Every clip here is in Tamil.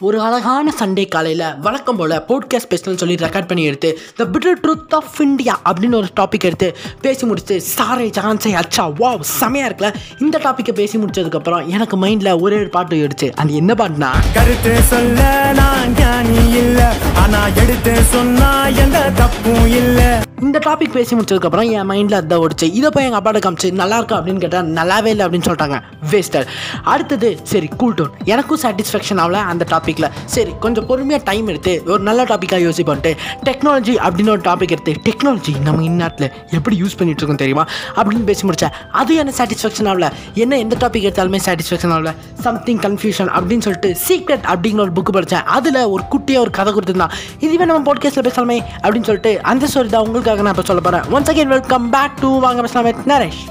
ஒரு அழகான சண்டே காலையில் வழக்கம் போல் போட்காஸ்ட் ஸ்பெஷல் சொல்லி ரெக்கார்ட் பண்ணி எடுத்து the bitter truth of India அப்படின்னு ஒரு டாபிக் எடுத்து பேசி முடிச்சு சாரே ஜான்சே அச்சா வா செமையாக இருக்கல இந்த டாப்பிக்கை பேசி முடிச்சதுக்கப்புறம் எனக்கு மைண்டில் ஒரே ஒரு பாட்டு எடுச்சு அது என்ன பாட்டுனா கருத்து சொல்ல நான் இல்லை ஆனால் எடுத்து சொன்னா எந்த தப்பும் இல்லை. இந்த டாபிக் பேசி முடிச்சதுக்கப்புறம் என் மைண்டில் அதான் ஓடிச்சு. இதை போய் எங்கள் அப்பாட்ட காமிச்சு நல்லா இருக்கா? அப்படின்னு கேட்டால் நல்லாவே இல்லை அப்படின்னு சொல்லிட்டாங்க. வேஸ்டர் அடுத்தது சரி கூல் டவுன் எனக்கும் சாட்டிஸ்ஃபேக்ஷன் ஆகல அந்த டாப்பிக்கில் சரி கொஞ்சம் பொறுமையாக டைம் எடுத்து ஒரு நல்ல டாப்பிக்காக யோசிப்பான்ட்டு டெக்னாலஜி அப்படின்னு ஒரு டாபிக் எடுத்து டெக்னாலஜி நம்ம இந்நாட்டில் எப்படி யூஸ் பண்ணிட்டு இருக்கோம் தெரியுமா? அப்படின்னு பேசி முடித்தேன் அது என்ன சாட்டிஸ்ஃபேக்ஷன் ஆகல. என்ன எந்த டாபிக் எடுத்தாலுமே சாட்டிஸ்ஃபேக்ஷன் ஆகல. சம்திங் கன்ஃபியூஷன் அப்படின்னு சொல்லிட்டு சீக்ரெட் அப்படிங்கிற ஒரு புக்கு படித்தேன் அதில் ஒரு குட்டியாக ஒரு கதை கொடுத்துருந்தான். இதுவே நம்ம பாட்காஸ்ட்டில் பேசலாமே அப்படின்னு சொல்லிட்டு அந்த ஸ்டோரி தான் உங்களுக்காக நான் இப்போ சொல்ல போகிறேன் once again welcome back to வாங்க பேசலாமே நரேஷ்.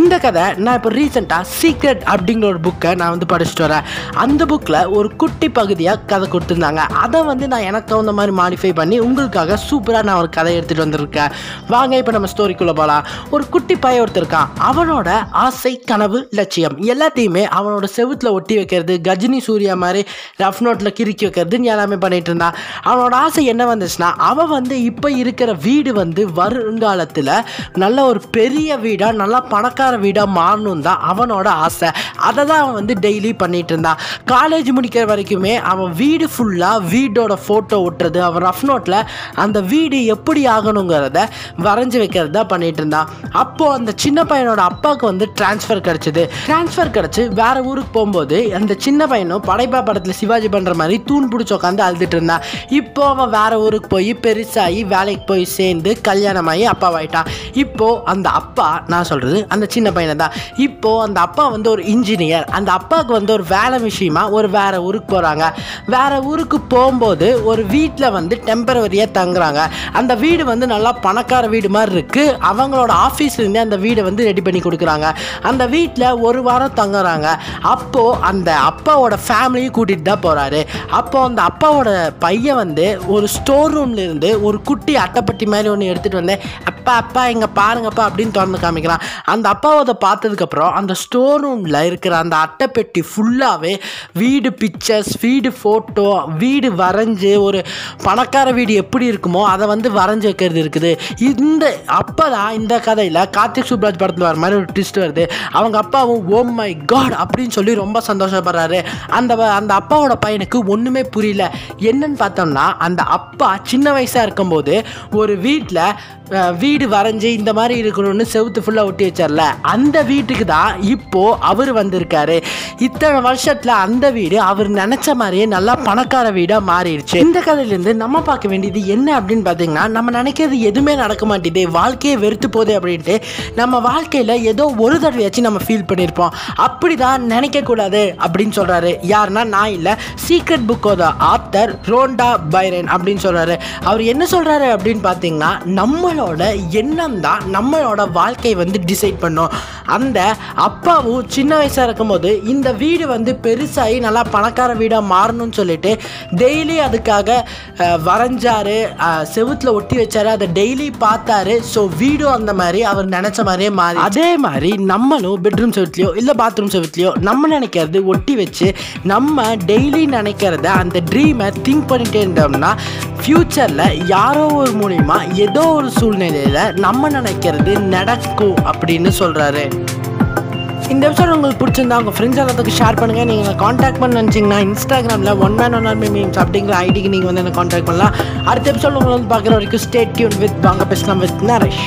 இந்த கதை நான் இப்போ ரீசெண்டாக சீக்ரெட் அப்படிங்கிற ஒரு புக்கை நான் வந்து படிச்சுட்டு வரேன். அந்த புக்கில் ஒரு குட்டி பகுதியாக கதை கொடுத்துருந்தாங்க. அதை வந்து நான் எனக்கு தகுந்த மாதிரி மாடிஃபை பண்ணி உங்களுக்காக சூப்பராக நான் ஒரு கதை எடுத்துகிட்டு வந்திருக்கேன். வாங்க இப்போ நம்ம ஸ்டோரிக்குள்ளே போகலாம் ஒரு குட்டி பைய ஒருத்தர் இருக்கான். அவனோட ஆசை கனவு லட்சியம் எல்லாத்தையுமே அவனோட செவுத்தில் ஒட்டி வைக்கிறது கஜினி சூர்யா மாதிரி ரஃப் நோட்டில் கிறுக்கி வைக்கிறதுன்னு எல்லாமே பண்ணிட்டு இருந்தான். அவனோட ஆசை என்ன வந்துச்சுன்னா அவன் வந்து இப்போ இருக்கிற வீடு வந்து வருங்காலத்தில் நல்ல ஒரு பெரிய வீடாக நல்லா பணக்கார வீடாக மாறணும் தான் அவனோட ஆசை. அதை தான் அவன் வந்து டெய்லி பண்ணிட்டு இருந்தான். காலேஜ் முடிக்கிற வரைக்குமே அவன் வீடு ஃபுல்லாக வீடோட ஃபோட்டோ ஒட்டுறது அவன் ரஃப் நோட்டில் அந்த வீடு எப்படி ஆகணுங்கிறத வரைஞ்சி வைக்கிறது தான் பண்ணிட்டு இருந்தான். அப்போது அந்த சின்ன பையனோட அப்பாவுக்கு வந்து டிரான்ஸ்ஃபர் கிடச்சிது. டிரான்ஸ்ஃபர் கிடச்சி வேற ஊருக்கு போகும்போது அந்த சின்ன பையனும் படைப்பா படத்தில் சிவாஜி பண்ணுற மாதிரி தூண் பிடிச்சி உட்காந்து அழுதுட்டு இருந்தான். இப்போ அவன் வேற ஊருக்கு போய் பெருசாகி வேலைக்கு போய் சேர்ந்து கல்யாணமாகி அப்பாவாயிட்டான். இப்போது அந்த அப்பா நான் சொல்கிறது அந்த சின்ன பையனை தான். இப்போது அந்த அப்பா வந்து ஒரு இன்ஜினியர் அந்த அப்பாவுக்கு வந்து ஒரு வேலை விஷயமா ஒரு வேறு ஊருக்கு போகிறாங்க வேற ஊருக்கு போகும்போது ஒரு வீட்டில் வந்து டெம்பரவரியாக தங்குறாங்க. அந்த வீடு வந்து நல்லா பணக்கார வீடு மாதிரி இருக்குது அவங்களோட ஆஃபீஸ்லேருந்தே அந்த வீடை வந்து ரெடி பண்ணி கொடுக்குறாங்க. அந்த வீட்டில் ஒரு வாரம் தங்குறாங்க. அப்போது அந்த அப்பாவோட ஃபேமிலியும் கூட்டிகிட்டு தான் போகிறாரு அப்போது அந்த அப்பாவோட பையன் வந்து ஒரு ஸ்டோர் ரூம்ல இருந்து ஒரு குட்டி அட்டைப்பட்டி மாதிரி ஒன்று எடுத்துகிட்டு வந்தேன் அப்பா அப்பா இங்கே பாருங்கப்பா அப்படின்னு திறந்து காமிக்கிறான். அந்த அப்பா அப்பாவை அதை பார்த்ததுக்கப்புறம் அந்த ஸ்டோர் ரூமில் இருக்கிற அந்த அட்டைப்பெட்டி ஃபுல்லாகவே வீடு பிக்சர்ஸ் வீடு ஃபோட்டோ வீடு வரைஞ்சி ஒரு பணக்கார வீடு எப்படி இருக்குமோ அதை வந்து வரைஞ்சி வைக்கிறது இருக்குது. இந்த அப்போ தான் இந்த கதையில் கார்த்திக் சுப்ராஜ் படத்தில் வர மாதிரி ஒரு ட்விஸ்ட் வருது. அவங்க அப்பாவும் ஓம் மை காட் அப்படின்னு சொல்லி ரொம்ப சந்தோஷப்படுறாரு. அந்த வ- அந்த அப்பாவோட பையனுக்கு ஒன்றுமே புரியல. என்னன்னு பார்த்தோம்னா அந்த அப்பா சின்ன வயசாக இருக்கும்போது ஒரு வீட்டில் வீடு வரைஞ்சி இந்த மாதிரி இருக்கணும்னு செவுத்து ஃபுல்லாக ஒட்டி வச்சார்ல. அந்த வீட்டுக்கு தான் இப்போ அவர் வந்திருக்காரு. இத்தனை வருஷத்தில் அந்த வீடு அவர் நினச்ச மாதிரியே நல்லா பணக்கார வீடாக மாறிடுச்சு. இந்த கதையிலேருந்து நம்ம பார்க்க வேண்டியது என்ன அப்படின்னு பார்த்தீங்கன்னா நம்ம நினைக்கிறது எதுவுமே நடக்க மாட்டேது வாழ்க்கையை வெறுத்து போகுது அப்படின்ட்டு நம்ம வாழ்க்கையில் ஏதோ ஒரு தடவையாச்சும் நம்ம ஃபீல் பண்ணியிருப்போம். அப்படி தான் நினைக்கக்கூடாது அப்படின்னு சொல்கிறாரு யாருன்னா நான் இல்லை. சீக்ரெட் புக்கோட ஆத்தர் ரோண்டா பைரன் அப்படின்னு சொல்கிறாரு அவர் என்ன சொல்கிறாரு அப்படின்னு பார்த்தீங்கன்னா நம்மளோட எண்ணம் தான் நம்மளோட வாழ்க்கையை வந்து டிசைட் பண்ணும். அந்த அப்பாவும் சின்ன வயசாக இருக்கும்போது இந்த வீடு வந்து பெருசாகி நல்லா பணக்கார வீடாக மாறணும்னு சொல்லிட்டு டெய்லி அதுக்காக வரைஞ்சார். செவுத்தில் செவுத்துல ஒட்டி வச்சார். அதை டெய்லி பார்த்தாரு. ஸோ வீடும் அந்த மாதிரி அவர் நினச்ச மாதிரியே மாறி. அதே மாதிரி நம்மளும் பெட்ரூம் செவத்துலையோ இல்லை பாத்ரூம் செவத்துலையோ நம்ம நினைக்கிறது ஒட்டி வச்சு நம்ம டெய்லி நினைக்கிறத அந்த ட்ரீமை திங்க் பண்ணிட்டே இருந்தோம்னா ஃப்யூச்சரில் யாரோ ஒரு மூலிமா ஏதோ ஒரு சூழ்நிலையில் நம்ம நினைக்கிறது நடக்கும் அப்படின்னு சொல்கிறாரு இந்த எபிசோட் உங்களுக்கு பிடிச்சிருந்தா உங்கள் ஃப்ரெண்ட்ஸ் எல்லாத்துக்கு ஷேர் பண்ணுங்கள் நீங்கள் காண்டாக்ட் பண்ண நினச்சிங்கன்னா இன்ஸ்டாகிராமில் one man one army memes அப்படிங்கிற ஐடிக்கு நீங்கள் வந்து என்ன காண்டாக்ட் பண்ணலாம். அடுத்த எபிசோட் உங்களை வந்து பார்க்குற வரைக்கும் ஸ்டேட் டியூன் வித் வாங்க பேசலாம் வித் நரேஷ்.